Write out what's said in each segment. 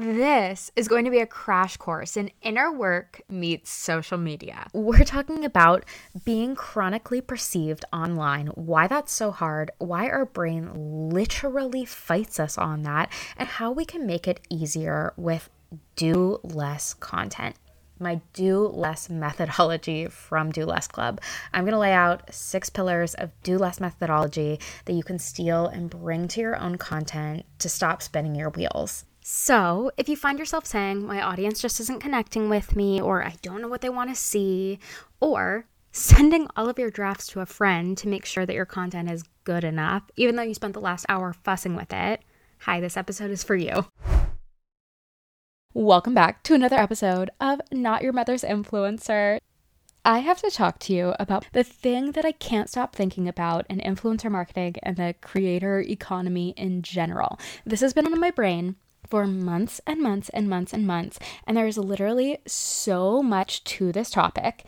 This is going to be a crash course in inner work meets social media. We're talking about being chronically perceived online, why that's so hard, why our brain literally fights us on that, and how we can make it easier with do less content my do less methodology from Do Less Club. I'm to lay out six pillars of do less methodology that you can steal and bring to your own content to stop spinning your wheels. So, if you find yourself saying, my audience just isn't connecting with me, or I don't know what they want to see, or sending all of your drafts to a friend to make sure that your content is good enough, even though you spent the last hour fussing with it, hi, this episode is for you. Welcome back to another episode of Not Your Mother's Influencer. I have to talk to you about the thing that I can't stop thinking about in influencer marketing and the creator economy in general. This has been on my brain for months and months and months and months. And there's literally so much to this topic.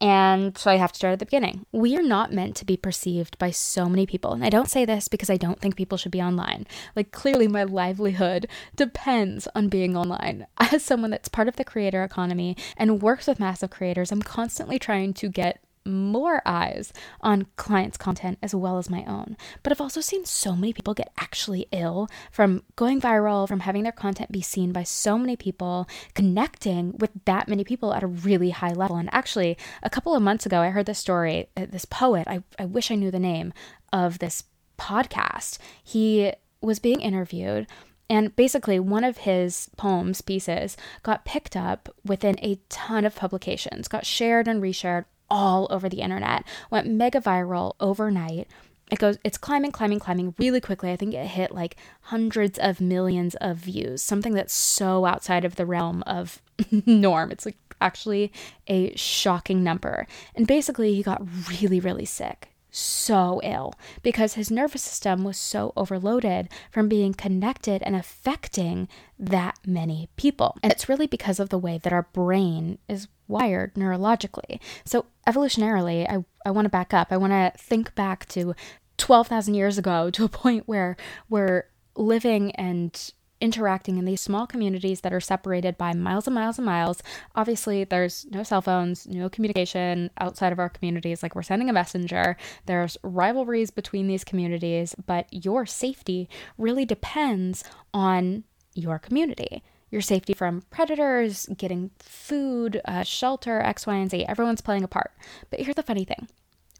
And so I have to start at the beginning. We are not meant to be perceived by so many people. And I don't say this because I don't think people should be online. Like, clearly, my livelihood depends on being online. As someone that's part of the creator economy and works with massive creators, I'm constantly trying to get more eyes on clients' content as well as my own. But I've also seen so many people get actually ill from going viral, from having their content be seen by so many people, connecting with that many people at a really high level. And actually, a couple of months ago, I heard this story. Uh, this poet, I, I wish I knew the name of this podcast. He was being interviewed. And basically, one of his poems, pieces, got picked up within a ton of publications, got shared and reshared all over the internet, went mega viral overnight. It goes, it's climbing, climbing, climbing really quickly. I think it hit like hundreds of millions of views, something that's so outside of the realm of norm. It's like actually a shocking number. And basically, he got really, really sick so ill because his nervous system was so overloaded from being connected and affecting that many people. And it's really because of the way that our brain is wired neurologically. So, evolutionarily, I, I want to back up. I want to think back to 12,000 years ago to a point where we're living and interacting in these small communities that are separated by miles and miles and miles. Obviously, there's no cell phones, no communication outside of our communities. Like we're sending a messenger. There's rivalries between these communities, but your safety really depends on your community your safety from predators, getting food, uh, shelter, X, Y, and Z. Everyone's playing a part. But here's the funny thing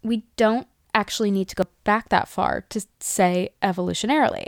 we don't actually need to go back that far to say evolutionarily.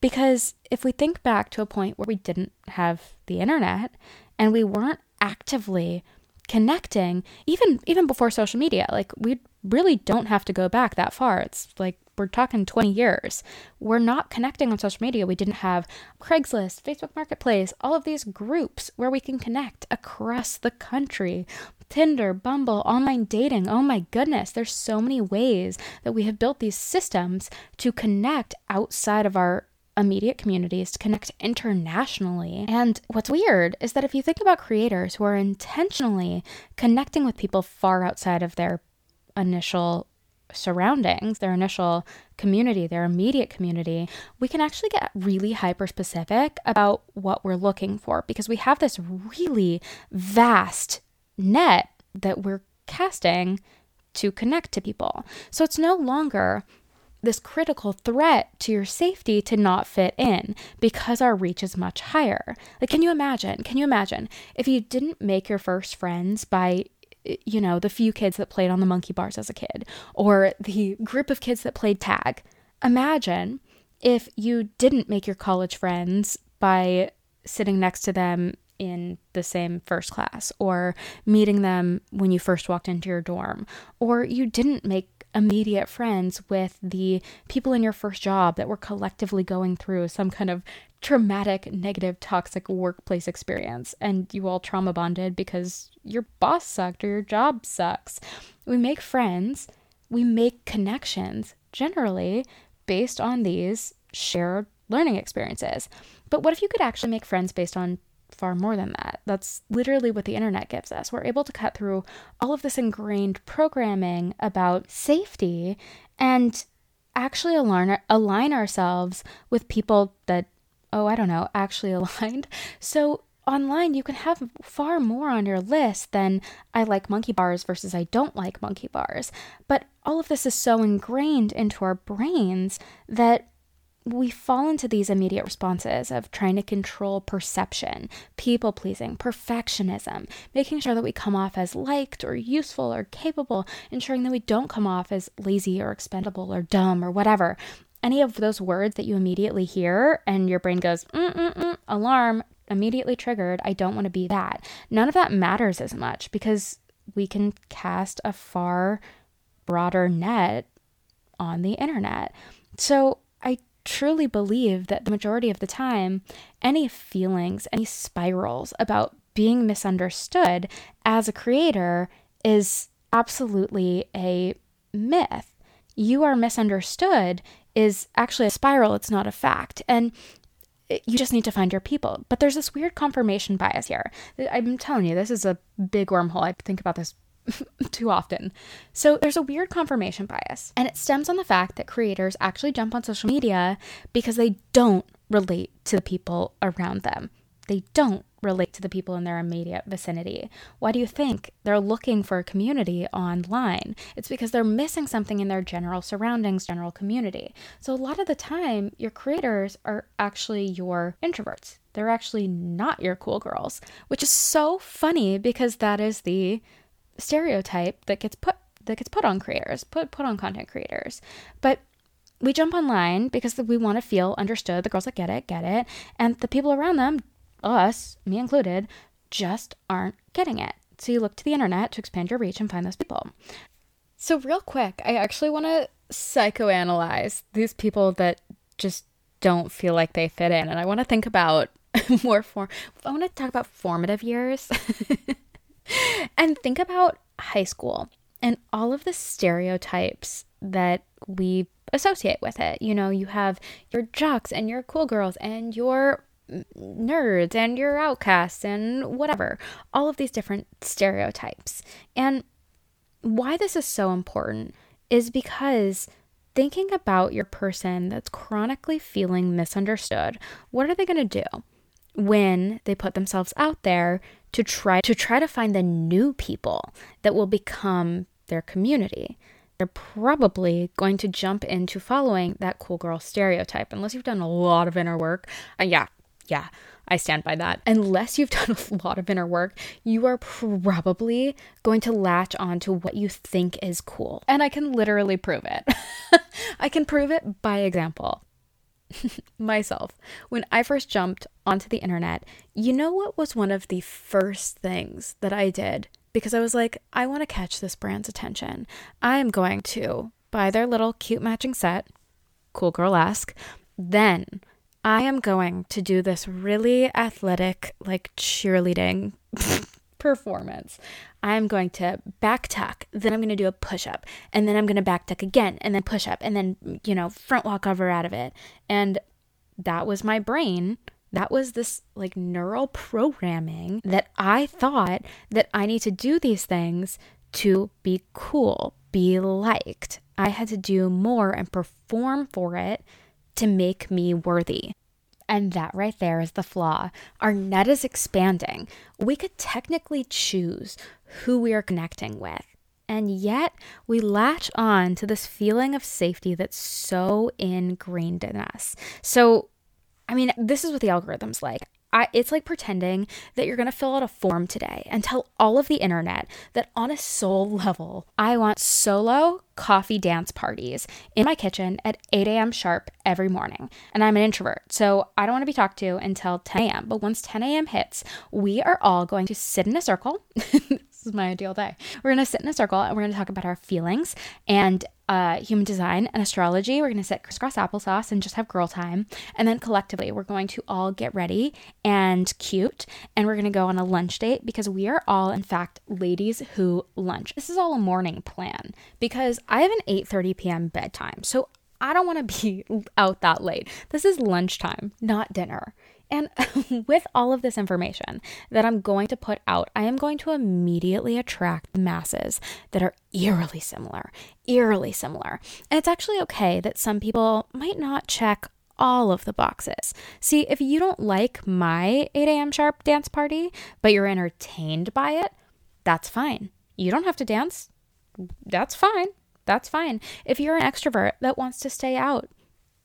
Because if we think back to a point where we didn't have the internet and we weren't actively connecting, even even before social media, like we really don't have to go back that far. It's like we're talking 20 years. We're not connecting on social media. We didn't have Craigslist, Facebook Marketplace, all of these groups where we can connect across the country. Tinder, Bumble, online dating. Oh my goodness, there's so many ways that we have built these systems to connect outside of our immediate communities to connect internationally. And what's weird is that if you think about creators who are intentionally connecting with people far outside of their initial surroundings, their initial community, their immediate community, we can actually get really hyper specific about what we're looking for because we have this really vast net that we're casting to connect to people. So it's no longer this critical threat to your safety to not fit in because our reach is much higher. Like, can you imagine? Can you imagine if you didn't make your first friends by you know, the few kids that played on the monkey bars as a kid, or the group of kids that played tag. Imagine if you didn't make your college friends by sitting next to them in the same first class, or meeting them when you first walked into your dorm, or you didn't make immediate friends with the people in your first job that were collectively going through some kind of traumatic, negative, toxic workplace experience and you all trauma bonded because your boss sucked or your job sucks. We make friends, we make connections generally based on these shared learning experiences. But what if you could actually make friends based on far more than that. That's literally what the internet gives us. We're able to cut through all of this ingrained programming about safety and actually align, align ourselves with people that oh, I don't know, actually aligned. So online you can have far more on your list than I like monkey bars versus I don't like monkey bars. But all of this is so ingrained into our brains that we fall into these immediate responses of trying to control perception, people pleasing, perfectionism, making sure that we come off as liked or useful or capable, ensuring that we don't come off as lazy or expendable or dumb or whatever. Any of those words that you immediately hear and your brain goes, Mm-mm-mm, alarm, immediately triggered, I don't want to be that. None of that matters as much because we can cast a far broader net on the internet. So truly believe that the majority of the time, any feelings, any spirals about being misunderstood as a creator is absolutely a myth. You are misunderstood is actually a spiral, it's not a fact. And you just need to find your people. But there's this weird confirmation bias here. I'm telling you, this is a big wormhole. I think about this too often. So there's a weird confirmation bias, and it stems on the fact that creators actually jump on social media because they don't relate to the people around them. They don't relate to the people in their immediate vicinity. Why do you think they're looking for a community online? It's because they're missing something in their general surroundings, general community. So a lot of the time, your creators are actually your introverts. They're actually not your cool girls, which is so funny because that is the stereotype that gets put that gets put on creators, put put on content creators. But we jump online because we want to feel understood. The girls that get it, get it. And the people around them, us, me included, just aren't getting it. So you look to the internet to expand your reach and find those people. So, real quick, I actually want to psychoanalyze these people that just don't feel like they fit in. And I want to think about more form. I want to talk about formative years. and think about high school and all of the stereotypes that we associate with it. You know, you have your jocks and your cool girls and your nerds and your outcasts and whatever. All of these different stereotypes. And why this is so important is because thinking about your person that's chronically feeling misunderstood, what are they going to do when they put themselves out there to try to try to find the new people that will become their community. They're probably going to jump into following that cool girl stereotype unless you've done a lot of inner work. Uh, yeah, yeah, I stand by that. Unless you've done a lot of inner work, you are probably going to latch on to what you think is cool. And I can literally prove it. I can prove it by example. myself, when I first jumped onto the internet, you know what was one of the first things that I did? Because I was like, I want to catch this brand's attention. I am going to buy their little cute matching set, cool girl esque. Then I am going to do this really athletic, like cheerleading performance. I'm going to back tuck, then I'm going to do a push up, and then I'm going to back tuck again, and then push up, and then, you know, front walk over out of it. And that was my brain. That was this like neural programming that I thought that I need to do these things to be cool, be liked. I had to do more and perform for it to make me worthy. And that right there is the flaw. Our net is expanding. We could technically choose who we are connecting with. And yet, we latch on to this feeling of safety that's so ingrained in us. So, I mean, this is what the algorithm's like. I, it's like pretending that you're going to fill out a form today and tell all of the internet that on a soul level, I want solo coffee dance parties in my kitchen at 8 a.m. sharp every morning. And I'm an introvert, so I don't want to be talked to until 10 a.m. But once 10 a.m. hits, we are all going to sit in a circle. this is my ideal day. We're going to sit in a circle and we're going to talk about our feelings and uh, human design and astrology. We're going to sit crisscross applesauce and just have girl time. And then collectively, we're going to all get ready and cute. And we're going to go on a lunch date because we are all, in fact, ladies who lunch. This is all a morning plan because I have an 8:30 p.m. bedtime. So I don't want to be out that late. This is lunchtime, not dinner. And with all of this information that I'm going to put out, I am going to immediately attract masses that are eerily similar, eerily similar. And it's actually okay that some people might not check all of the boxes. See, if you don't like my 8 a.m. sharp dance party, but you're entertained by it, that's fine. You don't have to dance. That's fine. That's fine. If you're an extrovert that wants to stay out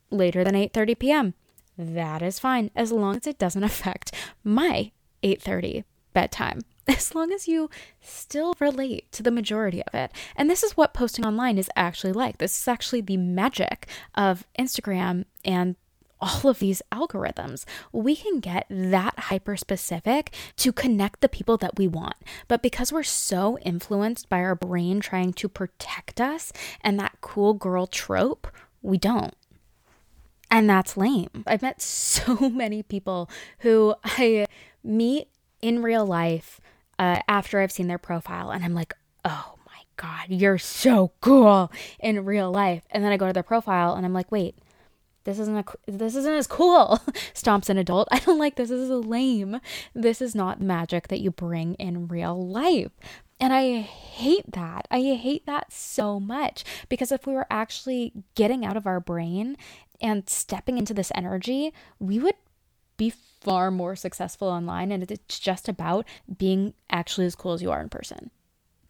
later than 8:30 p.m., that is fine as long as it doesn't affect my 8:30 bedtime. As long as you still relate to the majority of it. And this is what posting online is actually like. This is actually the magic of Instagram and all of these algorithms. We can get that hyper specific to connect the people that we want. But because we're so influenced by our brain trying to protect us and that cool girl trope, we don't. And that's lame. I've met so many people who I meet in real life uh, after I've seen their profile, and I'm like, oh my God, you're so cool in real life. And then I go to their profile and I'm like, wait, this isn't a this isn't as cool. Stomps an adult. I don't like this. This is lame. This is not magic that you bring in real life. And i hate that. I hate that so much. Because if we were actually getting out of our brain and stepping into this energy we would be far more successful online and it's just about being actually as cool as you are in person.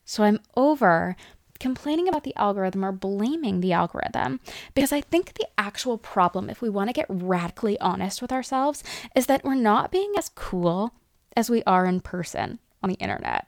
So I'm over complaining about the algorithm or blaming the algorithm because I think the actual problem, if we want to get radically honest with ourselves, is that we're not being as cool as we are in person on the internet.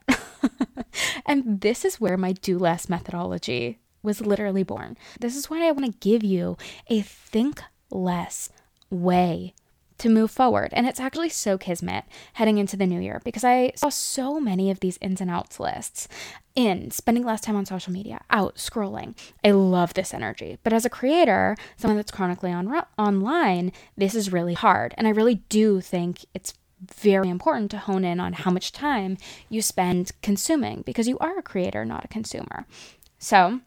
and this is where my do less methodology was literally born. This is why I want to give you a think less way to move forward. And it's actually so kismet heading into the new year because I saw so many of these ins and outs lists in spending less time on social media, out scrolling. I love this energy. But as a creator, someone that's chronically on online, this is really hard. And I really do think it's very important to hone in on how much time you spend consuming because you are a creator, not a consumer. So,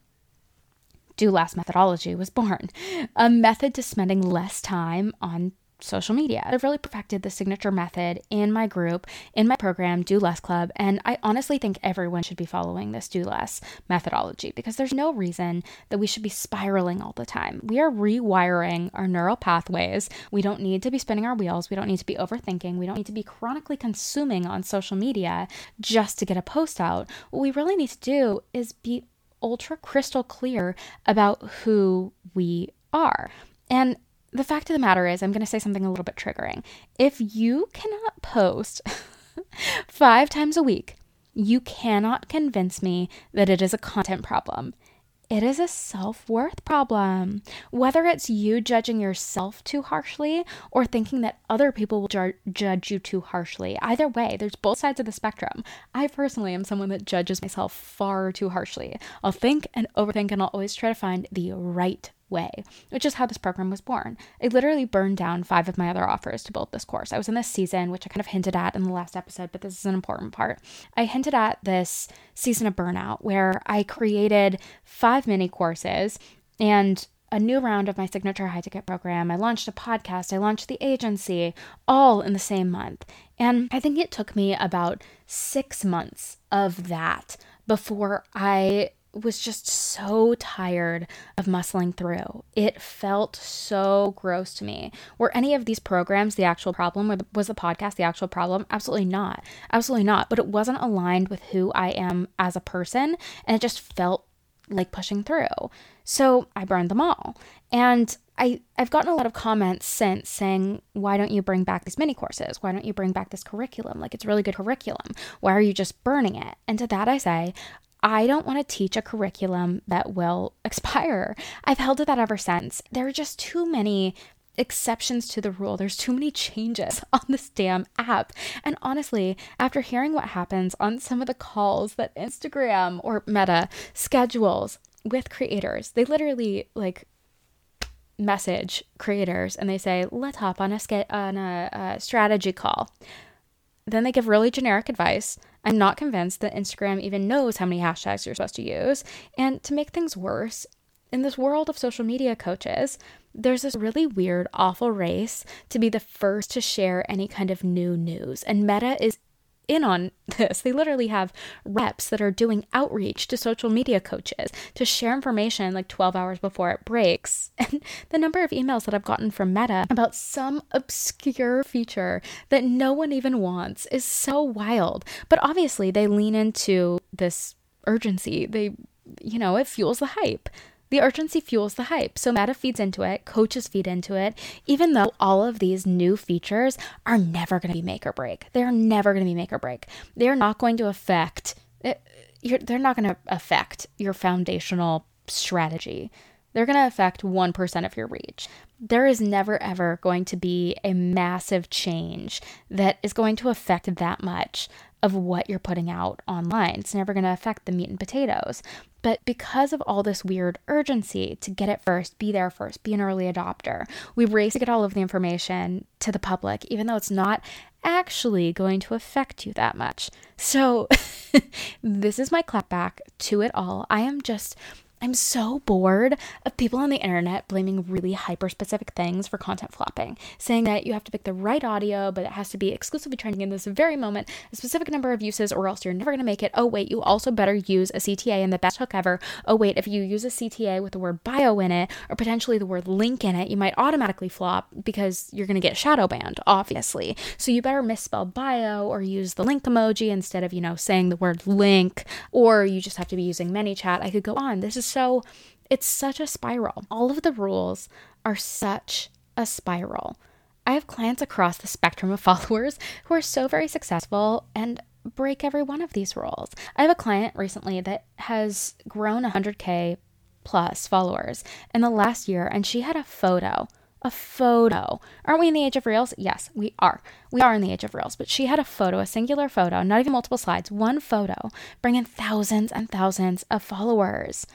do less methodology was born, a method to spending less time on social media. I've really perfected the signature method in my group, in my program, Do Less Club, and I honestly think everyone should be following this Do Less methodology because there's no reason that we should be spiraling all the time. We are rewiring our neural pathways. We don't need to be spinning our wheels. We don't need to be overthinking. We don't need to be chronically consuming on social media just to get a post out. What we really need to do is be ultra crystal clear about who we are. And the fact of the matter is, I'm going to say something a little bit triggering. If you cannot post five times a week, you cannot convince me that it is a content problem. It is a self worth problem. Whether it's you judging yourself too harshly or thinking that other people will ju- judge you too harshly, either way, there's both sides of the spectrum. I personally am someone that judges myself far too harshly. I'll think and overthink, and I'll always try to find the right way, which is how this program was born. I literally burned down five of my other offers to build this course. I was in this season, which I kind of hinted at in the last episode, but this is an important part. I hinted at this season of burnout where I created five mini courses and a new round of my signature high ticket program. I launched a podcast, I launched the agency, all in the same month. And I think it took me about six months of that before I was just so tired of muscling through. It felt so gross to me. Were any of these programs the actual problem, or was the podcast the actual problem? Absolutely not. Absolutely not. But it wasn't aligned with who I am as a person, and it just felt like pushing through. So I burned them all. And I, I've gotten a lot of comments since saying, why don't you bring back these mini courses? Why don't you bring back this curriculum? Like, it's really good curriculum. Why are you just burning it? And to that, I say, I don't want to teach a curriculum that will expire. I've held to that ever since. There are just too many exceptions to the rule. There's too many changes on this damn app. And honestly, after hearing what happens on some of the calls that Instagram or Meta schedules with creators, they literally like message creators and they say, "Let's hop on a on a, a strategy call." Then they give really generic advice. I'm not convinced that Instagram even knows how many hashtags you're supposed to use. And to make things worse, in this world of social media coaches, there's this really weird, awful race to be the first to share any kind of new news. And Meta is in on this. They literally have reps that are doing outreach to social media coaches to share information like 12 hours before it breaks. And the number of emails that I've gotten from Meta about some obscure feature that no one even wants is so wild. But obviously, they lean into this urgency. They, you know, it fuels the hype. The urgency fuels the hype. So Meta feeds into it, coaches feed into it, even though all of these new features are never going to be make or break. They're never going to be make or break. They're not going to affect it, eh, they're not going to affect your foundational strategy. They're going to affect 1% of your reach. There is never ever going to be a massive change that is going to affect that much of what you're putting out online. It's never going to affect the meat and potatoes. But because of all this weird urgency to get it first, be there first, be an early adopter, we race to get all of the information to the public, even though it's not actually going to affect you that much. So, this is my clapback to it all. I am just I'm so bored of people on the internet blaming really hyper specific things for content flopping, saying that you have to pick the right audio, but it has to be exclusively trending in this very moment, a specific number of uses, or else you're never going to make it. Oh, wait, you also better use a CTA in the best hook ever. Oh, wait, if you use a CTA with the word bio in it, or potentially the word link in it, you might automatically flop because you're going to get shadow banned, obviously. So you better misspell bio or use the link emoji instead of, you know, saying the word link, or you just have to be using ManyChat. I could go on. This is so it's such a spiral. All of the rules are such a spiral. I have clients across the spectrum of followers who are so very successful and break every one of these rules. I have a client recently that has grown 100K plus followers in the last year, and she had a photo. A photo. Aren't we in the age of reels? Yes, we are. We are in the age of reels. But she had a photo, a singular photo, not even multiple slides, one photo, bringing thousands and thousands of followers.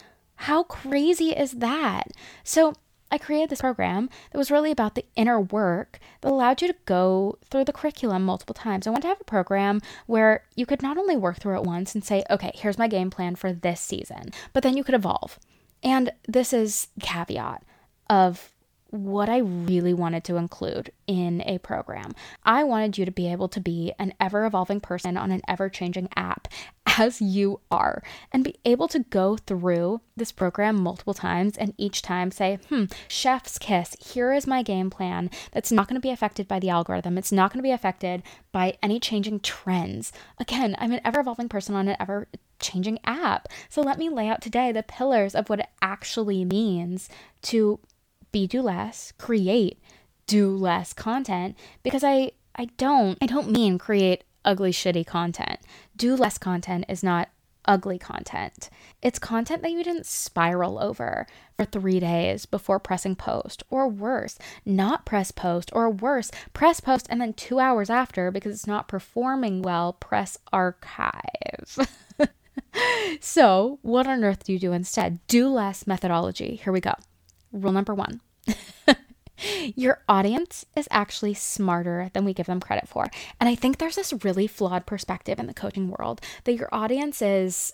How crazy is that? So, I created this program that was really about the inner work that allowed you to go through the curriculum multiple times. I wanted to have a program where you could not only work through it once and say, okay, here's my game plan for this season, but then you could evolve. And this is caveat of what I really wanted to include in a program. I wanted you to be able to be an ever evolving person on an ever changing app as you are and be able to go through this program multiple times and each time say, hmm, chef's kiss, here is my game plan that's not going to be affected by the algorithm. It's not going to be affected by any changing trends. Again, I'm an ever evolving person on an ever changing app. So let me lay out today the pillars of what it actually means to be do less, create do less content because I I don't I don't mean create ugly shitty content. Do less content is not ugly content. It's content that you didn't spiral over for 3 days before pressing post or worse, not press post or worse, press post and then 2 hours after because it's not performing well, press archive. so, what on earth do you do instead? Do less methodology. Here we go. Rule number one your audience is actually smarter than we give them credit for. And I think there's this really flawed perspective in the coaching world that your audience is,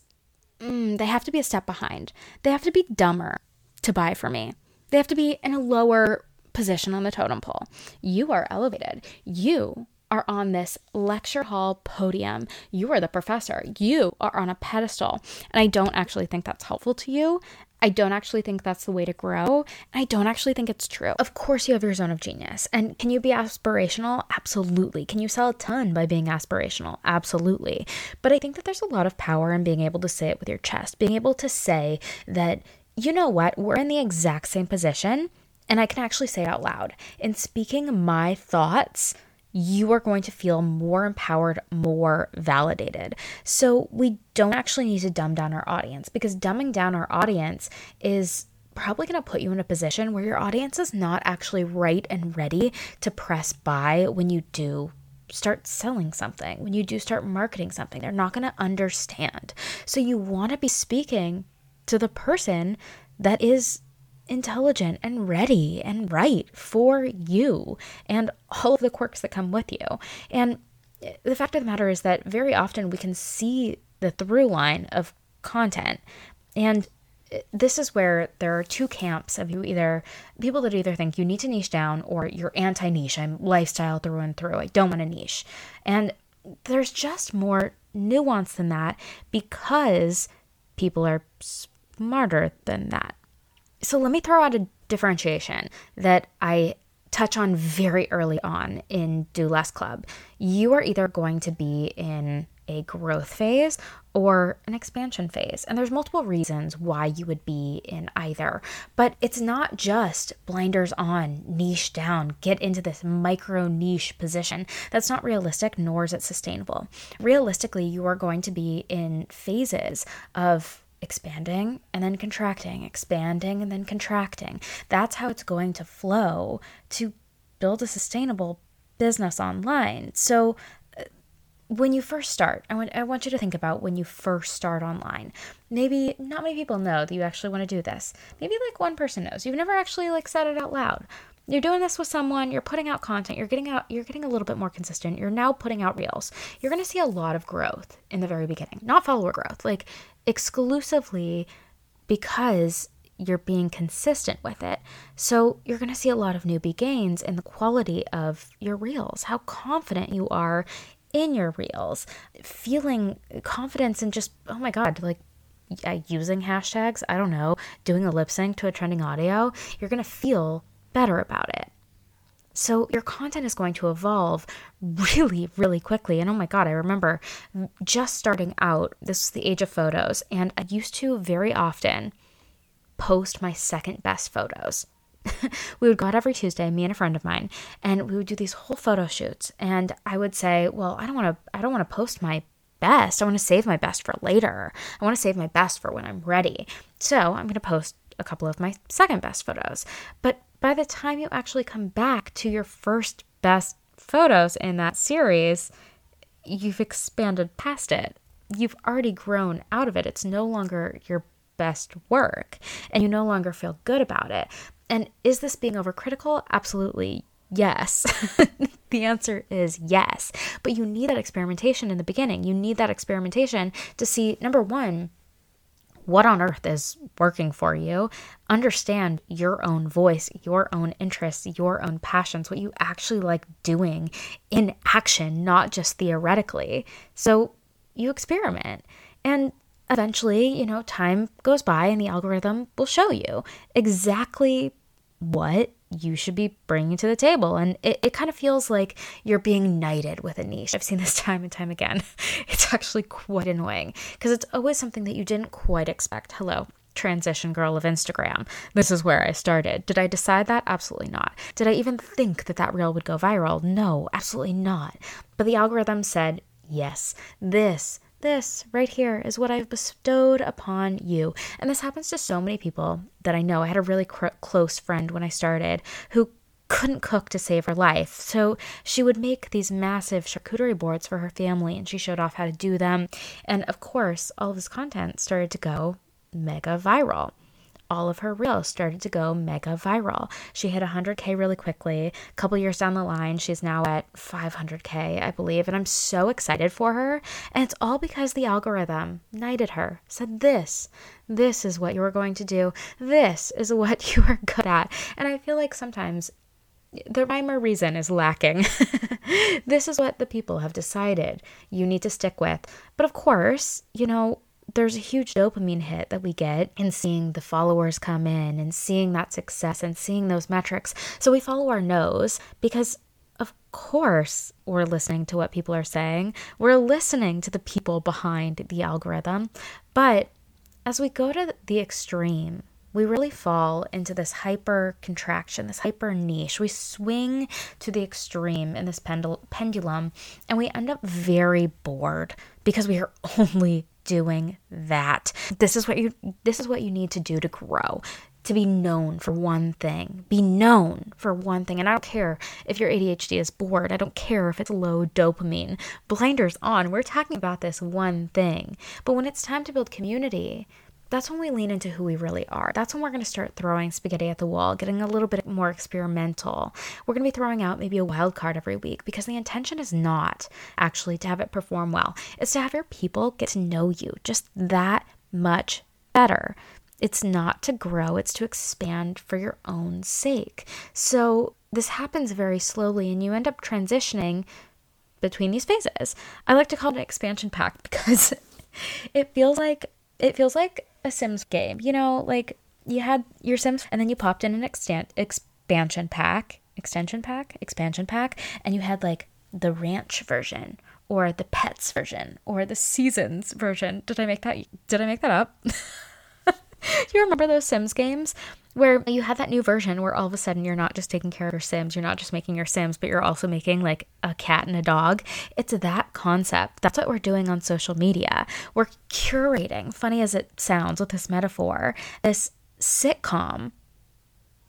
mm, they have to be a step behind. They have to be dumber to buy from me. They have to be in a lower position on the totem pole. You are elevated. You are on this lecture hall podium. You are the professor. You are on a pedestal. And I don't actually think that's helpful to you. I don't actually think that's the way to grow. And I don't actually think it's true. Of course, you have your zone of genius. And can you be aspirational? Absolutely. Can you sell a ton by being aspirational? Absolutely. But I think that there's a lot of power in being able to say it with your chest, being able to say that, you know what, we're in the exact same position. And I can actually say it out loud. In speaking my thoughts, you are going to feel more empowered, more validated. So, we don't actually need to dumb down our audience because dumbing down our audience is probably going to put you in a position where your audience is not actually right and ready to press buy when you do start selling something, when you do start marketing something. They're not going to understand. So, you want to be speaking to the person that is intelligent and ready and right for you and all of the quirks that come with you. And the fact of the matter is that very often we can see the through line of content. And this is where there are two camps of you either people that either think you need to niche down or you're anti niche. I'm lifestyle through and through. I don't want to niche. And there's just more nuance than that because people are smarter than that. So let me throw out a differentiation that I touch on very early on in Do Less Club. You are either going to be in a growth phase or an expansion phase. And there's multiple reasons why you would be in either. But it's not just blinders on, niche down, get into this micro niche position. That's not realistic, nor is it sustainable. Realistically, you are going to be in phases of expanding and then contracting, expanding and then contracting. That's how it's going to flow to build a sustainable business online. So uh, when you first start, I want, I want you to think about when you first start online. Maybe not many people know that you actually want to do this. Maybe like one person knows. You've never actually like said it out loud. You're doing this with someone, you're putting out content, you're getting out you're getting a little bit more consistent. You're now putting out reels. You're going to see a lot of growth in the very beginning. Not follower growth, like exclusively because you're being consistent with it. So you're going to see a lot of newbie gains in the quality of your reels, how confident you are in your reels, feeling confidence and just, oh my God, like uh, using hashtags, I don't know, doing a lip sync to a trending audio, you're going to feel better about it. So your content is going to evolve really, really quickly. And oh my God, I remember just starting out, this was the age of photos, and I used to very often post my second best photos. we would go out every Tuesday, me and a friend of mine, and we would do these whole photo shoots. And I would say, well, I don't want to, I don't want to post my best. I want to save my best for later. I want to save my best for when I'm ready. So I'm going to post a couple of my second best photos. But by the time you actually come back to your first best photos in that series, you've expanded past it. You've already grown out of it. It's no longer your best work, and you no longer feel good about it. And is this being overcritical? Absolutely yes. the answer is yes. But you need that experimentation in the beginning. You need that experimentation to see number one, what on earth is working for you. Understand your own voice, your own interests, your own passions, what you actually like doing in action, not just theoretically. So you experiment. And eventually, you know, time goes by and the algorithm will show you exactly what you should be bringing to the table. And it, it kind of feels like you're being knighted with a niche. I've seen this time and time again. It's actually quite annoying because it's always something that you didn't quite expect. Hello, transition girl of Instagram. This is where I started. Did I decide that? Absolutely not. Did I even think that that reel would go viral? No, absolutely not. But the algorithm said, yes, this this right here is what I've bestowed upon you. And this happens to so many people that I know. I had a really cr- close friend when I started who couldn't cook to save her life. So she would make these massive charcuterie boards for her family and she showed off how to do them. And of course, all of this content started to go mega viral all of her reels started to go mega viral. She hit 100K really quickly. A couple years down the line, she's now at 500K, I believe. And I'm so excited for her. And it's all because the algorithm knighted her, said, This, this is what you are going to do. This is what you are good at. And I feel like sometimes the rhyme or reason is lacking. this is what the people have decided you need to stick with. But of course, you know, there's a huge dopamine hit that we get in seeing the followers come in and seeing that success and seeing those metrics. So we follow our nose because of course, we're listening to what people are saying. We're listening to the people behind the algorithm. But as we go to the extreme, we really fall into this hyper contraction, this hyper niche. We swing to the extreme in this pendul- pendulum and we end up very bored because we are only doing that. This is what you this is what you need to do to grow. To be known for one thing. Be known for one thing. And I don't care if your ADHD is bored. I don't care if it's low dopamine. Blinders on. We're talking about this one thing. But when it's time to build community, that's when we lean into who we really are. That's when we're going to start throwing spaghetti at the wall, getting a little bit more experimental. We're going to be throwing out maybe a wild card every week because the intention is not actually to have it perform well. It's to have your people get to know you just that much better. It's not to grow, it's to expand for your own sake. So this happens very slowly and you end up transitioning between these phases. I like to call it an expansion pack because it feels like it feels like a Sims game. You know, like you had your Sims and then you popped in an extant expansion pack, extension pack, expansion pack, and you had like the ranch version or the pets version or the seasons version. Did I make that did I make that up? you remember those Sims games where you have that new version where all of a sudden you're not just taking care of your Sims, you're not just making your Sims, but you're also making like a cat and a dog. It's that concept. That's what we're doing on social media. We're curating, funny as it sounds with this metaphor, this sitcom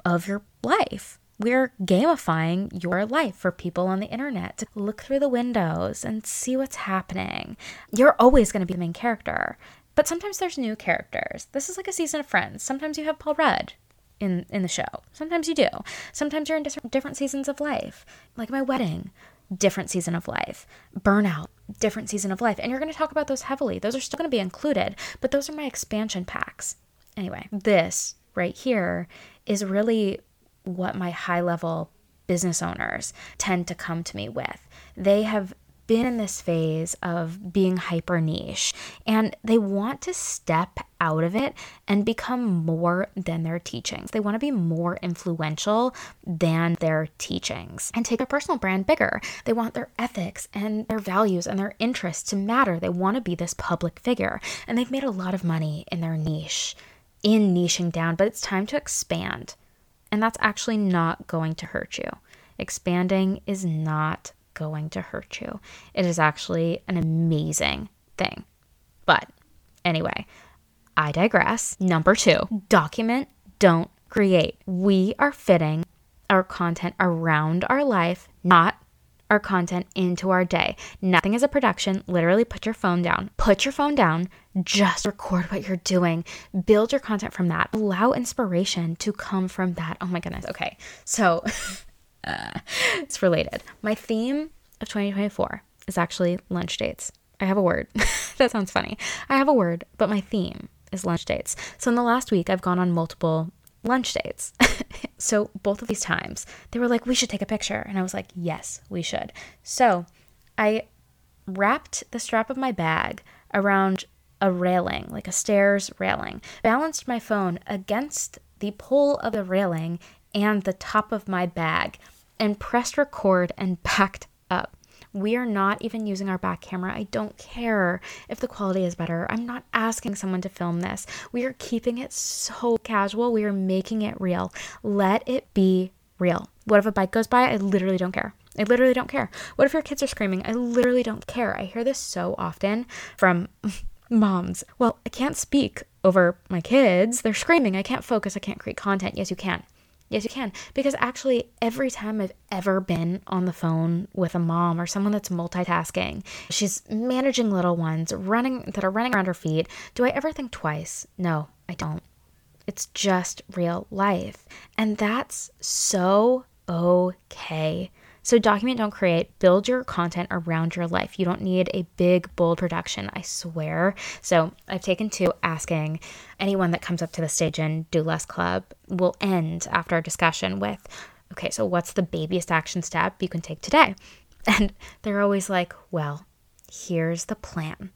of your life. We're gamifying your life for people on the internet to look through the windows and see what's happening. You're always going to be the main character. But sometimes there's new characters. This is like a season of Friends. Sometimes you have Paul Rudd in in the show. Sometimes you do. Sometimes you're in different, different seasons of life. Like my wedding, different season of life. Burnout, different season of life. And you're going to talk about those heavily. Those are still going to be included, but those are my expansion packs. Anyway, this right here is really what my high level business owners tend to come to me with. They have been in this phase of being hyper niche and they want to step out of it and become more than their teachings. They want to be more influential than their teachings and take their personal brand bigger. They want their ethics and their values and their interests to matter. They want to be this public figure and they've made a lot of money in their niche, in niching down, but it's time to expand. And that's actually not going to hurt you. Expanding is not going to hurt you. It is actually an amazing thing. But anyway, I digress. Number two, document, don't create. We are fitting our content around our life, not our content into our day. Nothing is a production. Literally, put your phone down. Put your phone down. Just record what you're doing. Build your content from that. Allow inspiration to come from that. Oh my goodness. Okay. So uh, it's related. My theme of 2024 is actually lunch dates. I have a word. that sounds funny. I have a word, but my theme is lunch dates. So in the last week, I've gone on multiple lunch dates. so both of these times, they were like, we should take a picture. And I was like, yes, we should. So I wrapped the strap of my bag around a railing, like a stairs railing, balanced my phone against the pole of the railing and the top of my bag, and pressed record and backed up. We are not even using our back camera. I don't care if the quality is better. I'm not asking someone to film this. We are keeping it so casual. We are making it real. Let it be real. What if a bike goes by? I literally don't care. I literally don't care. What if your kids are screaming? I literally don't care. I hear this so often from moms. Well, I can't speak over my kids. They're screaming. I can't focus. I can't create content. Yes, you can. Yes, you can. Because actually, every time I've ever been on the phone with a mom or someone that's multitasking, she's managing little ones, running that are running around her feet. Do I ever think twice? No, I don't. It's just real life. And that's so okay. So, document, don't create. Build your content around your life. You don't need a big, bold production, I swear. So, I've taken to asking anyone that comes up to the stage in Do Less Club will end after our discussion with, okay, so what's the babyest action step you can take today? And they're always like, well, here's the plan.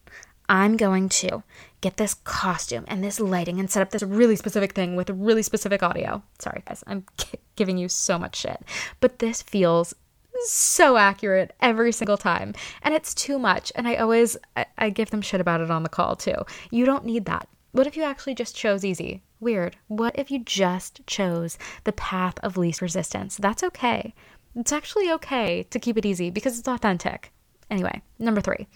I'm going to get this costume and this lighting and set up this really specific thing with really specific audio. Sorry, guys, I'm giving you so much shit. But this feels so accurate every single time. And it's too much. And i always I, I, give them shit about it on the call too. You don't need that. What if you actually just chose easy? Weird. What if you just chose the path of least resistance? That's okay. It's actually okay to keep it easy because it's authentic. Anyway number three.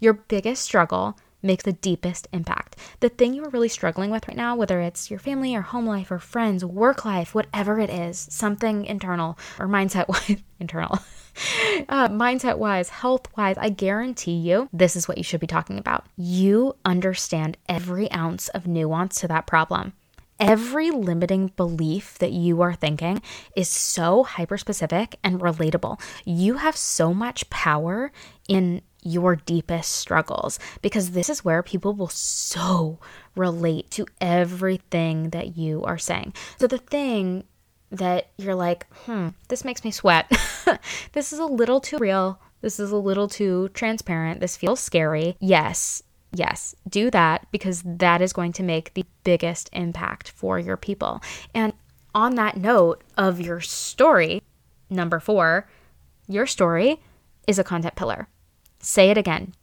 Your biggest struggle makes the deepest impact. The thing you are really struggling with right now, whether it's your family or home life or friends, work life, whatever it is, something internal or mindset wise, internal, uh, mindset wise, health wise, I guarantee you this is what you should be talking about. You understand every ounce of nuance to that problem. Every limiting belief that you are thinking is so hyper specific and relatable. You have so much power in your deepest struggles because this is where people will so relate to everything that you are saying. So, the thing that you're like, hmm, this makes me sweat, this is a little too real, This is a little too transparent. This feels scary. Yes, yes, do that because that is going to make the biggest impact for your people. And on that note of your story, number four, your story is a content pillar. Say it again.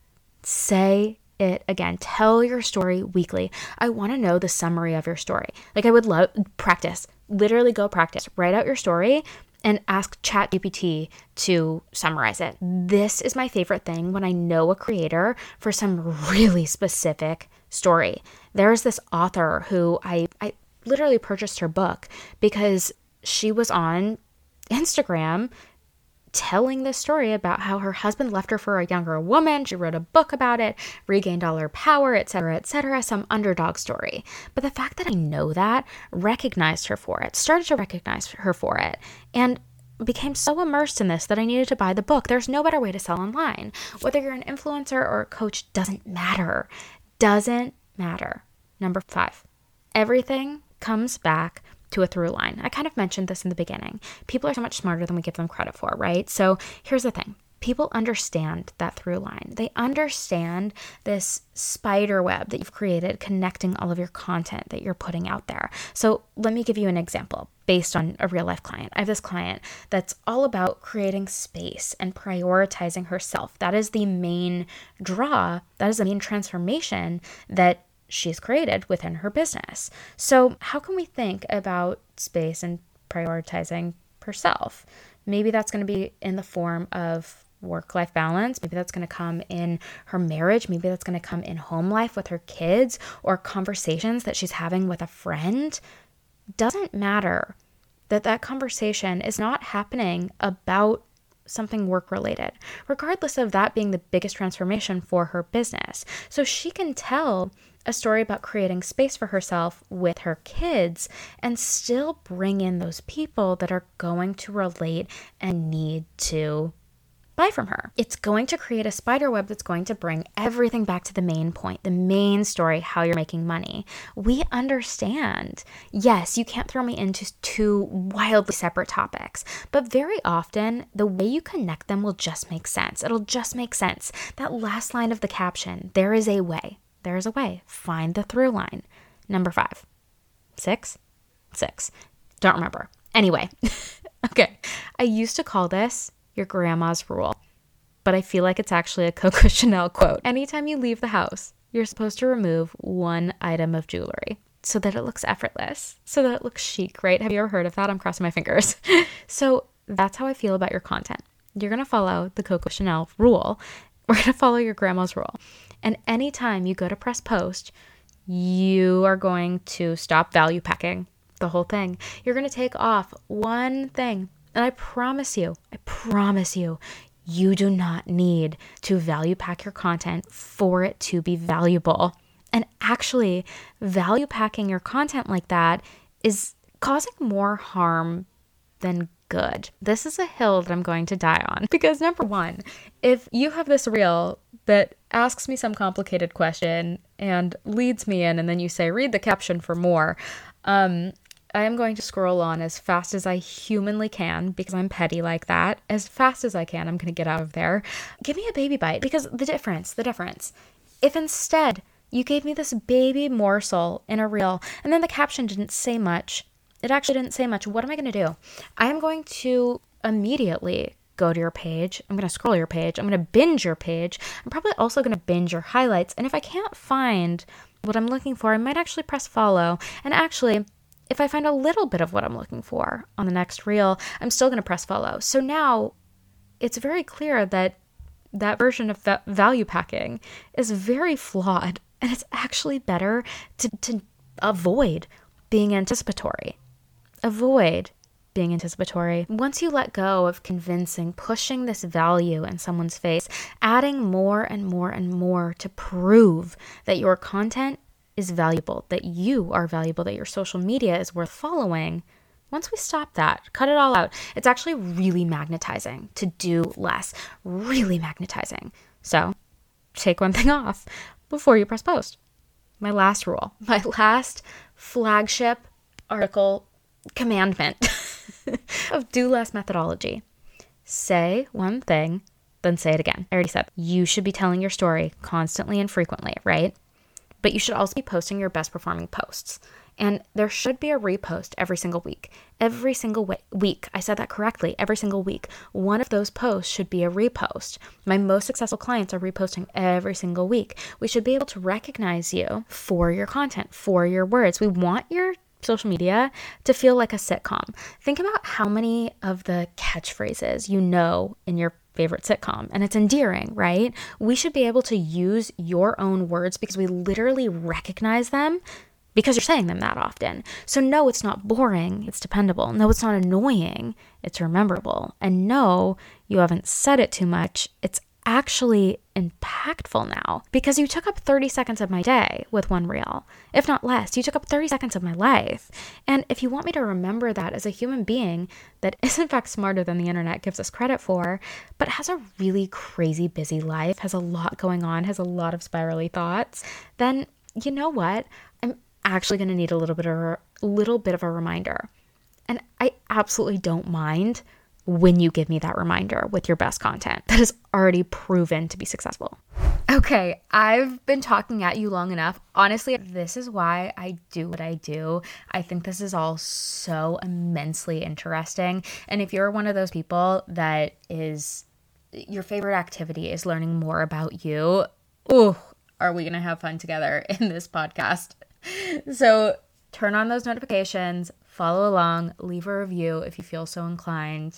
Say it again. Tell your story weekly. I want to know the summary of your story. Like, I would love practice, literally go practice. Write out your story and ask ChatGPT to summarize it. This is my favorite thing when I know a creator for some really specific story. There's this author who I, I literally purchased her book because she was on Instagram telling this story about how her husband left her for a younger woman. She wrote a book about it, regained all her power, etc., etc., some underdog story. But the fact that I know that, recognized her for it, started to recognize her for it, and became so immersed in this that I needed to buy the book. There's no better way to sell online. Whether you're an influencer or a coach doesn't matter. Doesn't matter. Number five, everything comes back to a through line. I kind of mentioned this in the beginning. People are so much smarter than we give them credit for, right? So here's the thing people understand that through line. They understand this spider web that you've created connecting all of your content that you're putting out there. So, let me give you an example based on a real life client. I have this client that's all about creating space and prioritizing herself. That is the main draw, that is the main transformation that she's created within her business. So, how can we think about space and prioritizing herself? Maybe that's going to be in the form of work life balance. Maybe that's going to come in her marriage. Maybe that's going to come in home life with her kids or conversations that she's having with a friend. Doesn't matter that that conversation is not happening about something work related, regardless of that being the biggest transformation for her business. So she can tell a story about creating space for herself with her kids and still bring in those people that are going to relate and need to buy from her. It's going to create a spider web that's going to bring everything back to the main point, the main story, how you're making money. We understand. Yes, you can't throw me into two wildly separate topics, but very often the way you connect them will just make sense. It'll just make sense. That last line of the caption, there is a way. There's a way. Find the through line. Number five. Six? Six. Don't remember. Anyway, okay. I used to call this your grandma's rule, but I feel like it's actually a Coco Chanel quote. Anytime you leave the house, you're supposed to remove one item of jewelry so that it looks effortless, so that it looks chic, right? Have you ever heard of that? I'm crossing my fingers. so that's how I feel about your content. You're to follow the Coco Chanel rule. We're to follow your grandma's rule. And anytime you go to press post, you are going to stop value packing the whole thing. You're going to take off one thing. And I promise you, I promise you, you do not need to value pack your content for it to be valuable. And actually, value packing your content like that is causing more harm than good. This is a hill that I'm going to die on because number one, if you have this reel that asks me some complicated question and leads me in, and then you say, read the caption for more. Um, I am going to scroll on as fast as I humanly can because I'm petty like that. As fast as I can, I'm going to get out of there. Give me a baby bite because the difference, the difference. If instead you gave me this baby morsel in a reel and then the caption didn't say much, it actually didn't say much, what am I going to do? I am going to immediately go to your page. I'm going to scroll your page. I'm going to binge your page. I'm probably also going to binge your highlights. And if I can't find what I'm looking for, I might actually press follow. And actually, if I find a little bit of what I'm looking for on the next reel, I'm still going to press follow. So now it's very clear that that version of value packing is very flawed. And it's actually better to, to avoid being anticipatory. Avoid being anticipatory. Once you let go of convincing, pushing this value in someone's face, adding more and more and more to prove that your content is valuable, that you are valuable, that your social media is worth following. Once we stop that, cut it all out, it's actually really magnetizing to do less. Really magnetizing. So take one thing off before you press post. My last rule, my last flagship article commandment of do less methodology. Say one thing then say it again. I already said you should be telling your story constantly and frequently, right? But you should also be posting your best performing posts. And there should be a repost every single week. Every single week. I said that correctly. Every single week. One of those posts should be a repost. My most successful clients are reposting every single week. We should be able to recognize you for your content, for your words. We want your social media to feel like a sitcom. Think about how many of the catchphrases you know in your favorite sitcom and it's endearing, right? We should be able to use your own words because we literally recognize them because you're saying them that often. So, no, it's not boring, it's dependable. No, it's not annoying, it's rememberable. And no, you haven't said it too much, it's actually impactful now because you took up 30 seconds of my day with one reel, if not less. You took up 30 seconds of my life. And if you want me to remember that as a human being that is, in fact, smarter than the internet gives us credit for, but has a really crazy busy life, has a lot going on, has a lot of spirally thoughts, then you know what? I'm actually going to need a little bit of a little bit of a reminder. And I absolutely don't mind when you give me that reminder with your best content that is already proven to be successful. Okay, I've been talking at you long enough. Honestly, this is why I do what I do. I think this is all so immensely interesting. And if you're one of those people that is your favorite activity is learning more about you, oh, are we going to have fun together in this podcast? so turn on those notifications, follow along, leave a review if you feel so inclined,